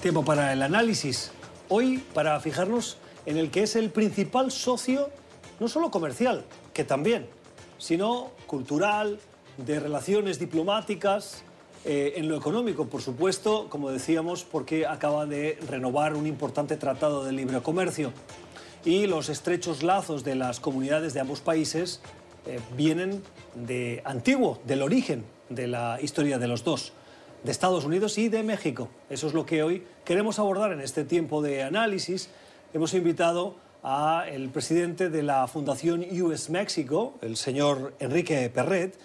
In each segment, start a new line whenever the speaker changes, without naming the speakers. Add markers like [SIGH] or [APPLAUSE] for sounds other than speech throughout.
Tiempo para el análisis. Hoy para fijarnos en el que es el principal socio, no solo comercial, que también, sino cultural, de relaciones diplomáticas, eh, en lo económico, por supuesto, como decíamos, porque acaba de renovar un importante tratado de libre comercio. Y los estrechos lazos de las comunidades de ambos países eh, vienen de antiguo, del origen de la historia de los dos de Estados Unidos y de México. Eso es lo que hoy queremos abordar en este tiempo de análisis. Hemos invitado al presidente de la Fundación US México, el señor Enrique Perret,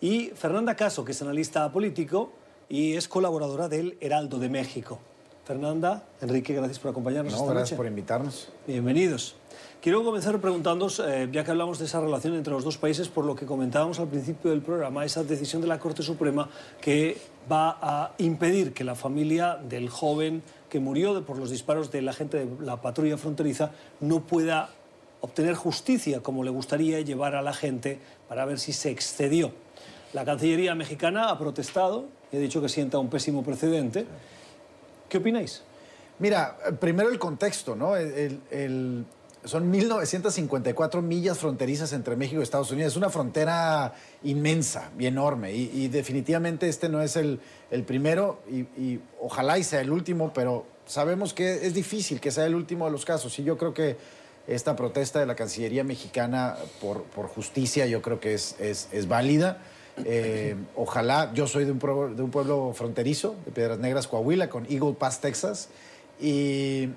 y Fernanda Caso, que es analista político y es colaboradora del Heraldo de México. Fernanda, Enrique, gracias por acompañarnos.
No, gracias por invitarnos.
Bienvenidos. Quiero comenzar preguntándos, eh, ya que hablamos de esa relación entre los dos países, por lo que comentábamos al principio del programa, esa decisión de la Corte Suprema que va a impedir que la familia del joven que murió por los disparos de la gente de la patrulla fronteriza no pueda obtener justicia como le gustaría llevar a la gente para ver si se excedió. La Cancillería mexicana ha protestado y ha dicho que sienta un pésimo precedente. ¿Qué opináis?
Mira, primero el contexto, ¿no? el, son 1.954 millas fronterizas entre México y Estados Unidos. Es una frontera inmensa y enorme. Y, definitivamente este no es el, primero y, ojalá y sea el último, pero sabemos que es difícil que sea el último de los casos. Y yo creo que esta protesta de la Cancillería mexicana por, justicia yo creo que es, es, válida. Eh, ojalá, yo soy de un, pueblo, de un pueblo fronterizo, de Piedras Negras, Coahuila, con Eagle Pass, Texas. Y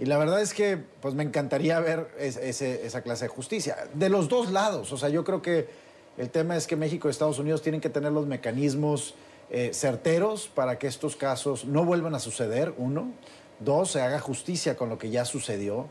y la verdad es que pues me encantaría ver esa clase de justicia. De los dos lados. O sea, yo creo que el tema es que México y Estados Unidos tienen que tener los mecanismos eh, certeros para que estos casos no vuelvan a suceder, uno. Dos, se haga justicia con lo que ya sucedió.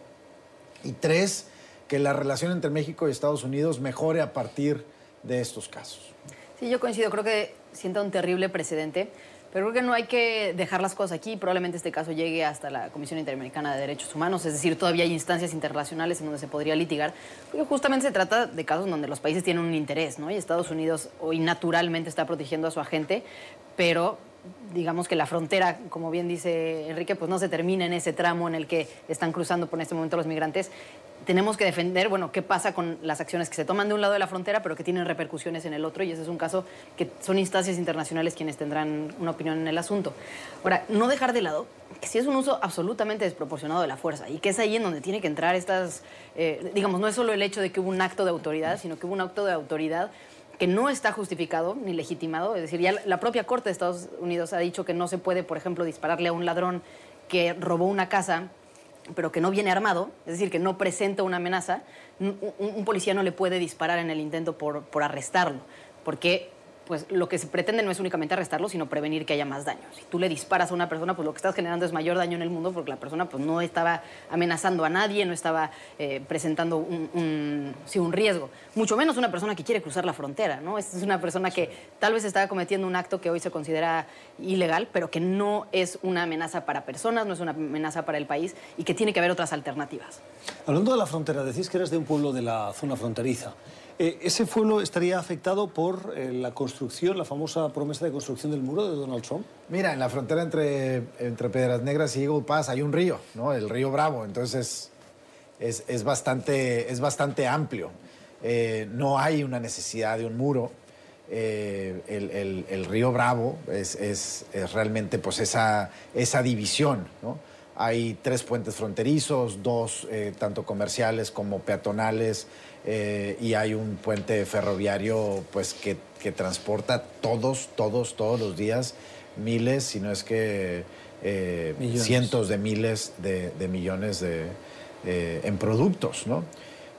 Y tres, que la relación entre México y Estados Unidos mejore a partir de estos casos.
Sí, yo coincido. Creo que sienta un terrible precedente. Pero creo que no hay que dejar las cosas aquí. Probablemente este caso llegue hasta la Comisión Interamericana de Derechos Humanos, es decir, todavía hay instancias internacionales en donde se podría litigar. Porque justamente se trata de casos donde los países tienen un interés, ¿no? Y Estados Unidos hoy naturalmente está protegiendo a su agente, pero digamos que la frontera, como bien dice Enrique, pues no se termina en ese tramo en el que están cruzando por este momento los migrantes tenemos que defender, bueno, qué pasa con las acciones que se toman de un lado de la frontera, pero que tienen repercusiones en el otro, y ese es un caso que son instancias internacionales quienes tendrán una opinión en el asunto. Ahora, no dejar de lado que si es un uso absolutamente desproporcionado de la fuerza, y que es ahí en donde tiene que entrar estas, eh, digamos, no es solo el hecho de que hubo un acto de autoridad, sino que hubo un acto de autoridad que no está justificado ni legitimado, es decir, ya la propia Corte de Estados Unidos ha dicho que no se puede, por ejemplo, dispararle a un ladrón que robó una casa pero que no viene armado, es decir, que no presenta una amenaza, un, policía no le puede disparar en el intento por, por arrestarlo, porque pues lo que se pretende no es únicamente arrestarlo, sino prevenir que haya más daño. Si tú le disparas a una persona, pues lo que estás generando es mayor daño en el mundo porque la persona pues no estaba amenazando a nadie, no estaba eh, presentando un, un riesgo. Mucho menos una persona que quiere cruzar la frontera, ¿no? Es una persona que tal vez estaba cometiendo un acto que hoy se considera ilegal, pero que no es una amenaza para personas, no es una amenaza para el país y que tiene que haber otras alternativas.
Hablando de la frontera, decís que eres de un pueblo de la zona fronteriza. Eh, ¿Ese pueblo estaría afectado por eh, la construcción, la famosa promesa de construcción del muro de Donald Trump?
Mira, en la frontera entre, entre Piedras Negras y Eagle Pass hay un río, ¿no? El río Bravo, entonces es, es bastante, es bastante amplio. Eh, no hay una necesidad de un muro. el, el, el, río Bravo es, es, es, realmente pues esa, esa división, ¿no? Hay tres puentes fronterizos, dos tanto comerciales como peatonales, eh, y hay un puente ferroviario pues que, transporta todos, todos, todos los días miles, si no es que eh, cientos de miles de, millones de, eh, en productos, ¿no?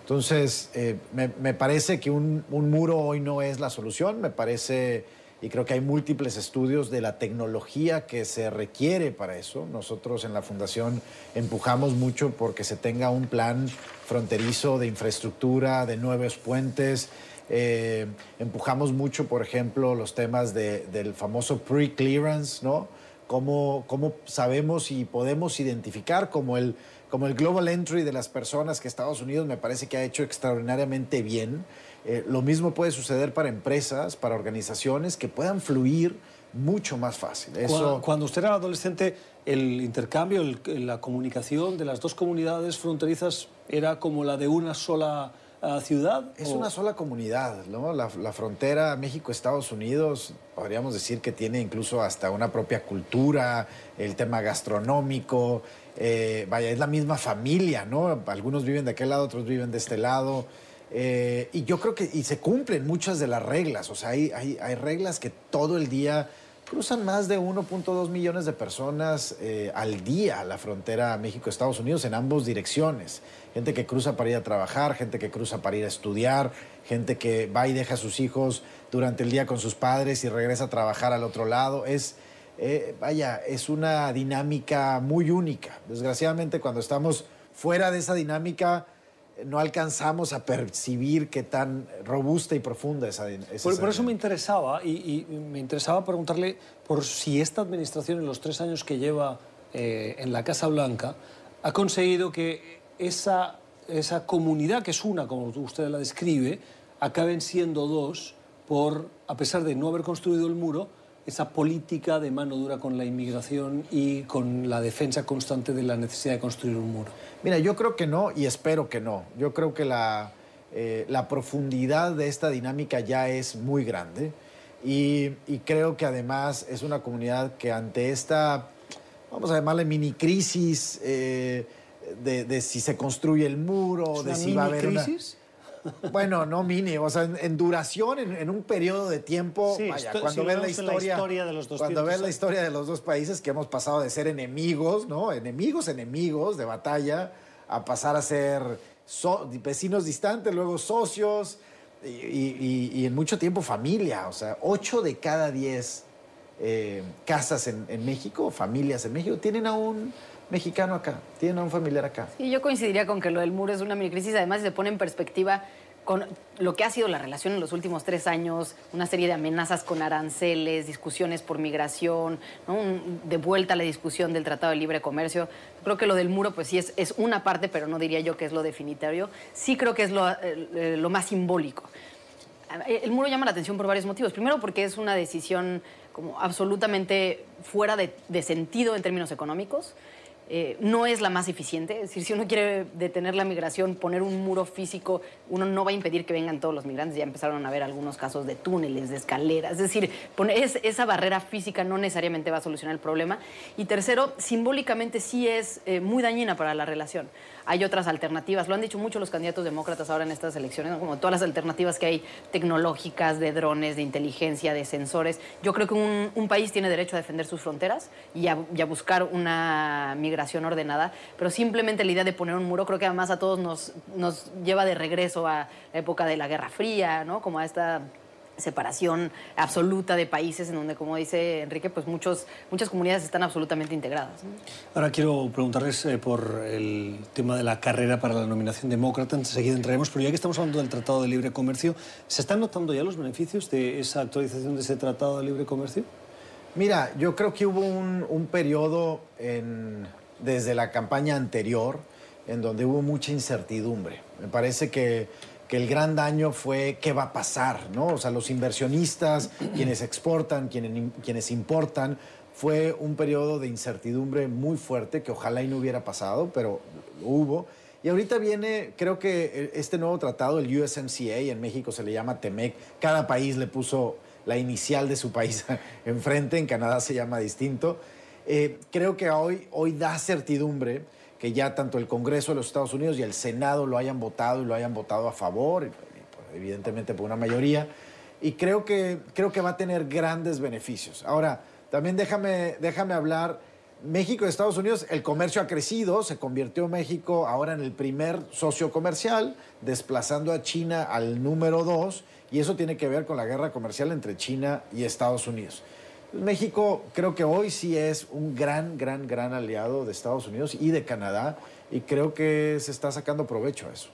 Entonces, me, parece que un, un, muro hoy no es la solución, me parece, y creo que hay múltiples estudios de la tecnología que se requiere para eso. Nosotros en la Fundación empujamos mucho porque se tenga un plan fronterizo de infraestructura, de nuevos puentes. Eh, empujamos mucho, por ejemplo, los temas del famoso pre-clearance, ¿no? Cómo, cómo, sabemos y podemos identificar como el, como el global entry de las personas que Estados Unidos me parece que ha hecho extraordinariamente bien. Eh, lo mismo puede suceder para empresas, para organizaciones que puedan fluir mucho más fácil.
Eso... Cuando, usted era adolescente, el intercambio, la comunicación de las dos comunidades fronterizas era como la de una sola ah, ciudad?
Es una sola comunidad, ¿no? La, frontera México-Estados Unidos, podríamos decir que tiene incluso hasta una propia cultura, el tema gastronómico, eh, vaya, es la misma familia, ¿no? Algunos viven de aquel lado, otros viven de este lado. Eh, y yo creo que y se cumplen muchas de las reglas, o sea, hay, hay, reglas que todo el día cruzan más de 1.2 millones de personas eh, al día la frontera México-Estados Unidos en ambas direcciones. Gente que cruza para ir a trabajar, gente que cruza para ir a estudiar, gente que va y deja a sus hijos durante el día con sus padres y regresa a trabajar al otro lado. Es, eh, vaya, es una dinámica muy única. Desgraciadamente cuando estamos fuera de esa dinámica no alcanzamos a percibir qué tan robusta y profunda esa,
esa por, por, eso me interesaba y, me interesaba preguntarle por si esta administración en los tres años que lleva eh, en la Casa Blanca ha conseguido que esa, esa comunidad, que es una, como usted la describe, acaben siendo dos por, a pesar de no haber construido el muro, esa política de mano dura con la inmigración y con la defensa constante de la necesidad de construir un muro?
Mira, yo creo que no y espero que no. Yo creo que la, eh, la profundidad de esta dinámica ya es muy grande y, creo que además es una comunidad que ante esta, vamos a llamarle mini crisis, eh, de, si se construye el muro, de si va a haber crisis? Bueno, no mini, o sea, en, duración, en, un periodo de tiempo, vaya, cuando ves la historia, de los dos cuando ves la historia de los dos países que hemos pasado de ser enemigos, ¿no? Enemigos, enemigos de batalla, a pasar a ser vecinos distantes, luego socios y, en mucho tiempo familia, o sea, ocho de cada diez eh, casas en, en México, familias en México, tienen aún mexicano acá, tiene a un familiar acá.
Y yo coincidiría con que lo del muro es una mini crisis, además se pone en perspectiva con lo que ha sido la relación en los últimos tres años, una serie de amenazas con aranceles, discusiones por migración, de vuelta a la discusión del Tratado de Libre Comercio. Creo que lo del muro, pues sí, es, es una parte, pero no diría yo que es lo definitorio. Sí creo que es lo, eh, lo más simbólico. El muro llama la atención por varios motivos. Primero, porque es una decisión como absolutamente fuera de, de sentido en términos económicos. Eh, no es la más eficiente. Es decir, si uno quiere detener la migración, poner un muro físico, uno no va a impedir que vengan todos los migrantes. Ya empezaron a haber algunos casos de túneles, de escaleras. Es decir, poner esa barrera física no necesariamente va a solucionar el problema. Y tercero, simbólicamente sí es eh, muy dañina para la relación hay otras alternativas. Lo han dicho mucho los candidatos demócratas ahora en estas elecciones, como todas las alternativas que hay tecnológicas, de drones, de inteligencia, de sensores. Yo creo que un, país tiene derecho a defender sus fronteras y a, buscar una migración ordenada, pero simplemente la idea de poner un muro creo que además a todos nos, nos lleva de regreso a la época de la Guerra Fría, ¿no? como a esta separación absoluta de países en donde, como dice Enrique, pues muchos, muchas comunidades están absolutamente integradas.
Ahora quiero preguntarles eh, por el tema de la carrera para la nominación demócrata, enseguida entraremos, pero ya que estamos hablando del Tratado de Libre Comercio, ¿se están notando ya los beneficios de esa actualización de ese Tratado de Libre Comercio?
Mira, yo creo que hubo un, un periodo en, desde la campaña anterior en donde hubo mucha incertidumbre. Me parece que que el gran daño fue qué va a pasar, ¿no? O sea, los inversionistas, quienes exportan, quienes, quienes importan, fue un periodo de incertidumbre muy fuerte que ojalá y no hubiera pasado, pero hubo. Y ahorita viene, creo que este nuevo tratado, el USMCA, en México se le llama TEMEC, cada país le puso la inicial de su país [LAUGHS] enfrente, en Canadá se llama distinto. Eh, creo que hoy, hoy da certidumbre que ya tanto el Congreso de los Estados Unidos y el Senado lo hayan votado y lo hayan votado a favor, pues, evidentemente por una mayoría, y creo que, creo que va a tener grandes beneficios. Ahora, también déjame, déjame hablar, México y Estados Unidos, el comercio ha crecido, se convirtió México ahora en el primer socio comercial, desplazando a China al número dos, y eso tiene que ver con la guerra comercial entre China y Estados Unidos. México creo que hoy sí es un gran, gran, gran aliado de Estados Unidos y de Canadá y creo que se está sacando provecho a eso.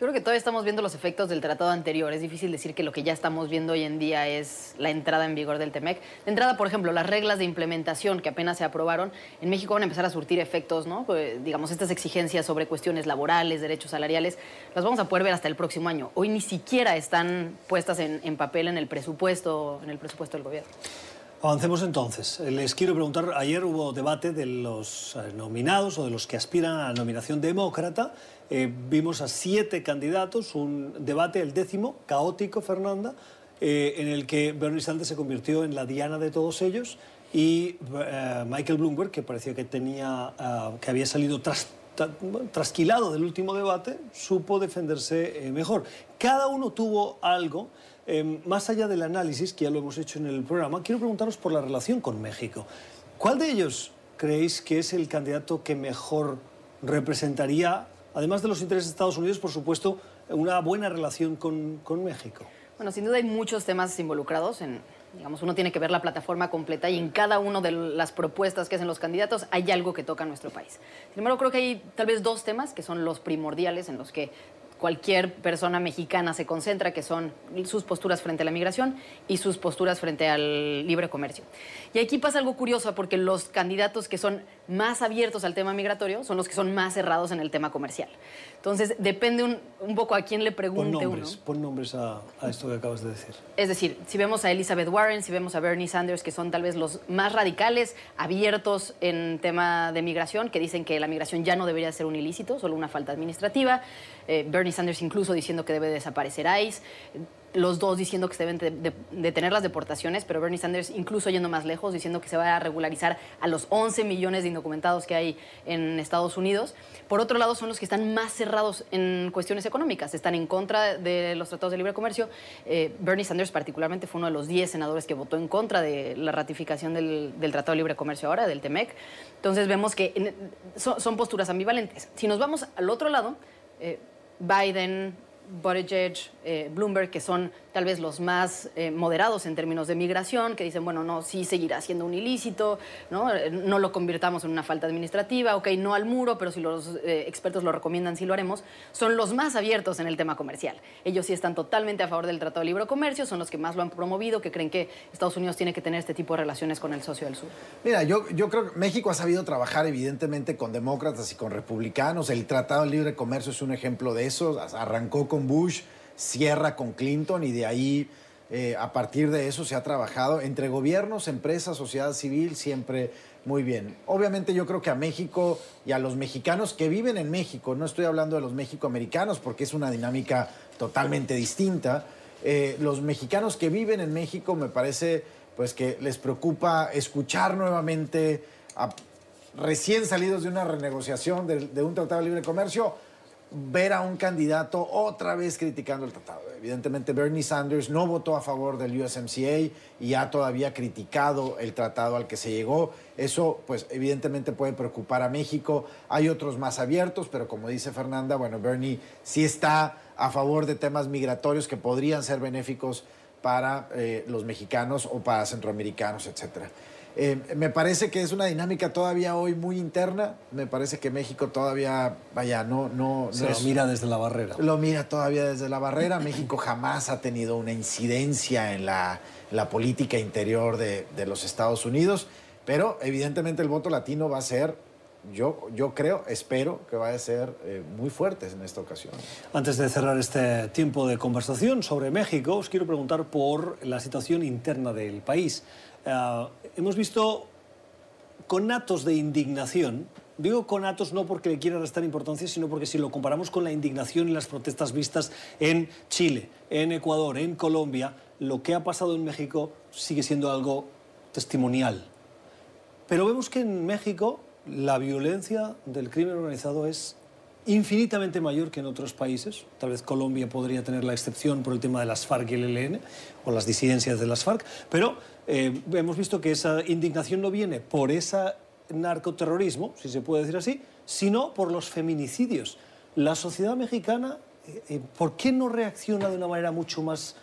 Yo creo que todavía estamos viendo los efectos del tratado anterior. Es difícil decir que lo que ya estamos viendo hoy en día es la entrada en vigor del TEMEC. De entrada, por ejemplo, las reglas de implementación que apenas se aprobaron, en México van a empezar a surtir efectos, ¿no? Pues, digamos, estas exigencias sobre cuestiones laborales, derechos salariales, las vamos a poder ver hasta el próximo año. Hoy ni siquiera están puestas en, en papel en el presupuesto, en el presupuesto del gobierno.
Avancemos entonces. Les quiero preguntar, ayer hubo debate de los eh, nominados o de los que aspiran a la nominación demócrata. Eh, vimos a siete candidatos, un debate, el décimo, caótico, Fernanda, eh, en el que Bernie Sanders se convirtió en la diana de todos ellos y Michael Bloomberg, que parecía que, tenía, que había salido tras, trasquilado del último debate, supo defenderse mejor. Cada uno tuvo algo Em, más allá del análisis, que ya lo hemos hecho en el programa, quiero preguntaros por la relación con México. ¿Cuál de ellos creéis que es el candidato que mejor representaría, además de los intereses de Estados Unidos, por supuesto, una buena relación con, con México?
Bueno, sin duda hay muchos temas involucrados digamos, uno tiene que ver la plataforma completa y en cada una de las propuestas que hacen los candidatos hay algo que toca a nuestro país. Embargo, creo que hay tal vez dos temas que son los primordiales en los que cualquier persona mexicana se concentra, que son sus posturas frente a la migración y sus posturas frente al libre comercio. Y aquí pasa algo curioso porque los candidatos que son más abiertos al tema migratorio son los que son más cerrados en el tema comercial. Entonces, depende un, poco a quién le pregunte
pon nombres,
uno.
Pon nombres a, esto que acabas de decir.
Es decir, si vemos a Elizabeth Warren, si vemos a Bernie Sanders, que son tal vez los más radicales, abiertos en tema de migración, que dicen que la migración ya no debería ser un ilícito, solo una falta administrativa. Eh, Bernie Sanders incluso diciendo que debe desaparecer ICE los dos diciendo que se deben detener las deportaciones, pero Bernie Sanders incluso yendo más lejos, diciendo que se va a regularizar a los 11 millones de indocumentados que hay en Estados Unidos. Por otro lado, son los que están más cerrados en cuestiones económicas, están en contra de los tratados de libre comercio. Eh, Bernie Sanders particularmente fue uno de los 10 senadores que votó en contra de la ratificación del, Tratado de Libre Comercio ahora, del TEMEC. Entonces vemos que son, posturas ambivalentes. Si nos vamos al otro lado, eh, Biden, Buttigieg, eh, Bloomberg, que son tal vez los más eh, moderados en términos de migración, que dicen, bueno, no, sí seguirá siendo un ilícito, ¿no? Eh, no lo convirtamos en una falta administrativa, ok, no al muro, pero si los expertos lo recomiendan, sí lo haremos, son los más abiertos en el tema comercial. Ellos sí están totalmente a favor del Tratado de Libre Comercio, son los que más lo han promovido, que creen que Estados Unidos tiene que tener este tipo de relaciones con el socio del sur.
Mira, yo, yo creo que México ha sabido trabajar evidentemente con demócratas y con republicanos. El Tratado de Libre Comercio es un ejemplo de eso. Arrancó con Bush cierra con Clinton y de ahí, eh, a partir de eso, se ha trabajado entre gobiernos, empresas, sociedad civil, siempre muy bien. Obviamente yo creo que a México y a los mexicanos que viven en México, no estoy hablando de los mexicoamericanos porque es una dinámica totalmente distinta, eh, los mexicanos que viven en México me parece pues que les preocupa escuchar nuevamente a recién salidos de una renegociación de, de un tratado de libre comercio, ver a un candidato otra vez criticando el tratado. Evidentemente Bernie Sanders no votó a favor del USMCA y ha todavía criticado el tratado al que se llegó. Eso pues evidentemente puede preocupar a México. Hay otros más abiertos, pero como dice Fernanda, bueno, Bernie sí está a favor de temas migratorios que podrían ser benéficos para eh, los mexicanos o para centroamericanos, etcétera. Eh, me parece que es una dinámica todavía hoy muy interna. Me parece que México todavía, vaya, no... no
Se lo mira desde la barrera.
Lo mira todavía desde la barrera. México jamás ha tenido una incidencia en la, política interior de, los Estados Unidos, pero evidentemente el voto latino va a ser yo, yo creo, espero que vaya a ser eh, muy fuerte en esta ocasión.
Antes de cerrar este tiempo de conversación sobre México, os quiero preguntar por la situación interna del país. Eh, hemos visto conatos de indignación. Digo conatos no porque le quiera restar importancia, sino porque si lo comparamos con la indignación y las protestas vistas en Chile, en Ecuador, en Colombia, lo que ha pasado en México sigue siendo algo testimonial. Pero vemos que en México la violencia del crimen organizado es infinitamente mayor que en otros países. Tal vez Colombia podría tener la excepción por el tema de las FARC y el ELN, o las disidencias de las FARC, pero eh, hemos visto que esa indignación no viene por ese narcoterrorismo, si se puede decir así, sino por los feminicidios. La sociedad mexicana, eh, eh, ¿por qué no reacciona de una manera mucho más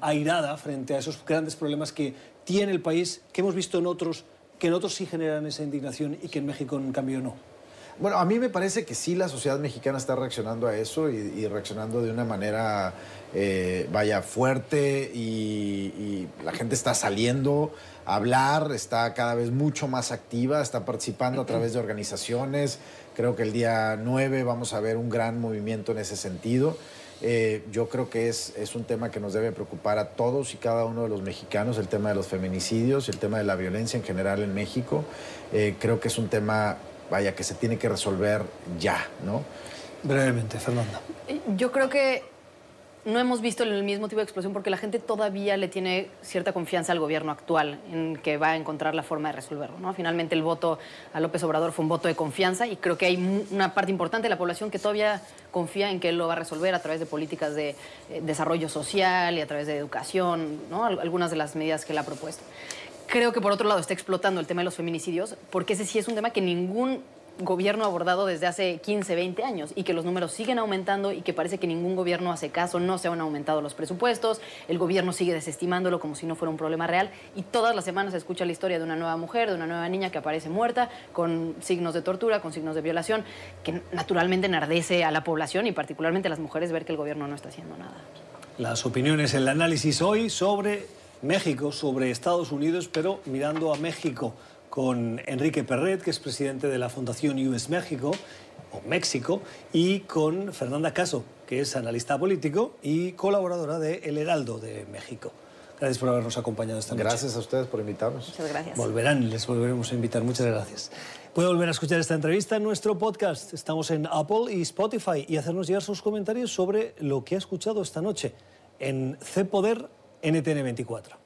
airada frente a esos grandes problemas que tiene el país, que hemos visto en otros, que en otros sí generan esa indignación y que en México en cambio no?
Bueno, a mí me parece que sí la sociedad mexicana está reaccionando a eso y, reaccionando de una manera, eh, vaya, fuerte y, la gente está saliendo a hablar, está cada vez mucho más activa, está participando a través de organizaciones. Creo que el día 9 vamos a ver un gran movimiento en ese sentido. Eh, yo creo que es, es un tema que nos debe preocupar a todos y cada uno de los mexicanos, el tema de los feminicidios, el tema de la violencia en general en México. Eh, creo que es un tema, vaya, que se tiene que resolver ya, ¿no?
Brevemente, Fernanda.
Yo creo que no hemos visto el mismo tipo de explosión porque la gente todavía le tiene cierta confianza al gobierno actual en que va a encontrar la forma de resolverlo. ¿no? Finalmente el voto a López Obrador fue un voto de confianza y creo que hay una parte importante de la población que todavía confía en que él lo va a resolver a través de políticas de eh, desarrollo social y a través de educación, ¿no? algunas de las medidas que él ha propuesto. Creo que por otro lado está explotando el tema de los feminicidios porque ese sí es un tema que ningún gobierno abordado desde hace 15, 20 años y que los números siguen aumentando y que parece que ningún gobierno hace caso, no se han aumentado los presupuestos, el gobierno sigue desestimándolo como si no fuera un problema real y todas las semanas se escucha la historia de una nueva mujer, de una nueva niña que aparece muerta con signos de tortura, con signos de violación, que naturalmente enardece a la población y particularmente a las mujeres ver que el gobierno no está haciendo nada.
Las opiniones, el análisis hoy sobre México, sobre Estados Unidos, pero mirando a México con Enrique Perret, que es presidente de la Fundación US México, o México, y con Fernanda Caso, que es analista político y colaboradora de El Heraldo de México. Gracias por habernos acompañado esta noche.
Gracias a ustedes por invitarnos.
Muchas gracias.
Volverán, les volveremos a invitar. Muchas gracias. Puede volver a escuchar esta entrevista en nuestro podcast. Estamos en Apple y Spotify y hacernos llegar sus comentarios sobre lo que ha escuchado esta noche en C Poder NTN24.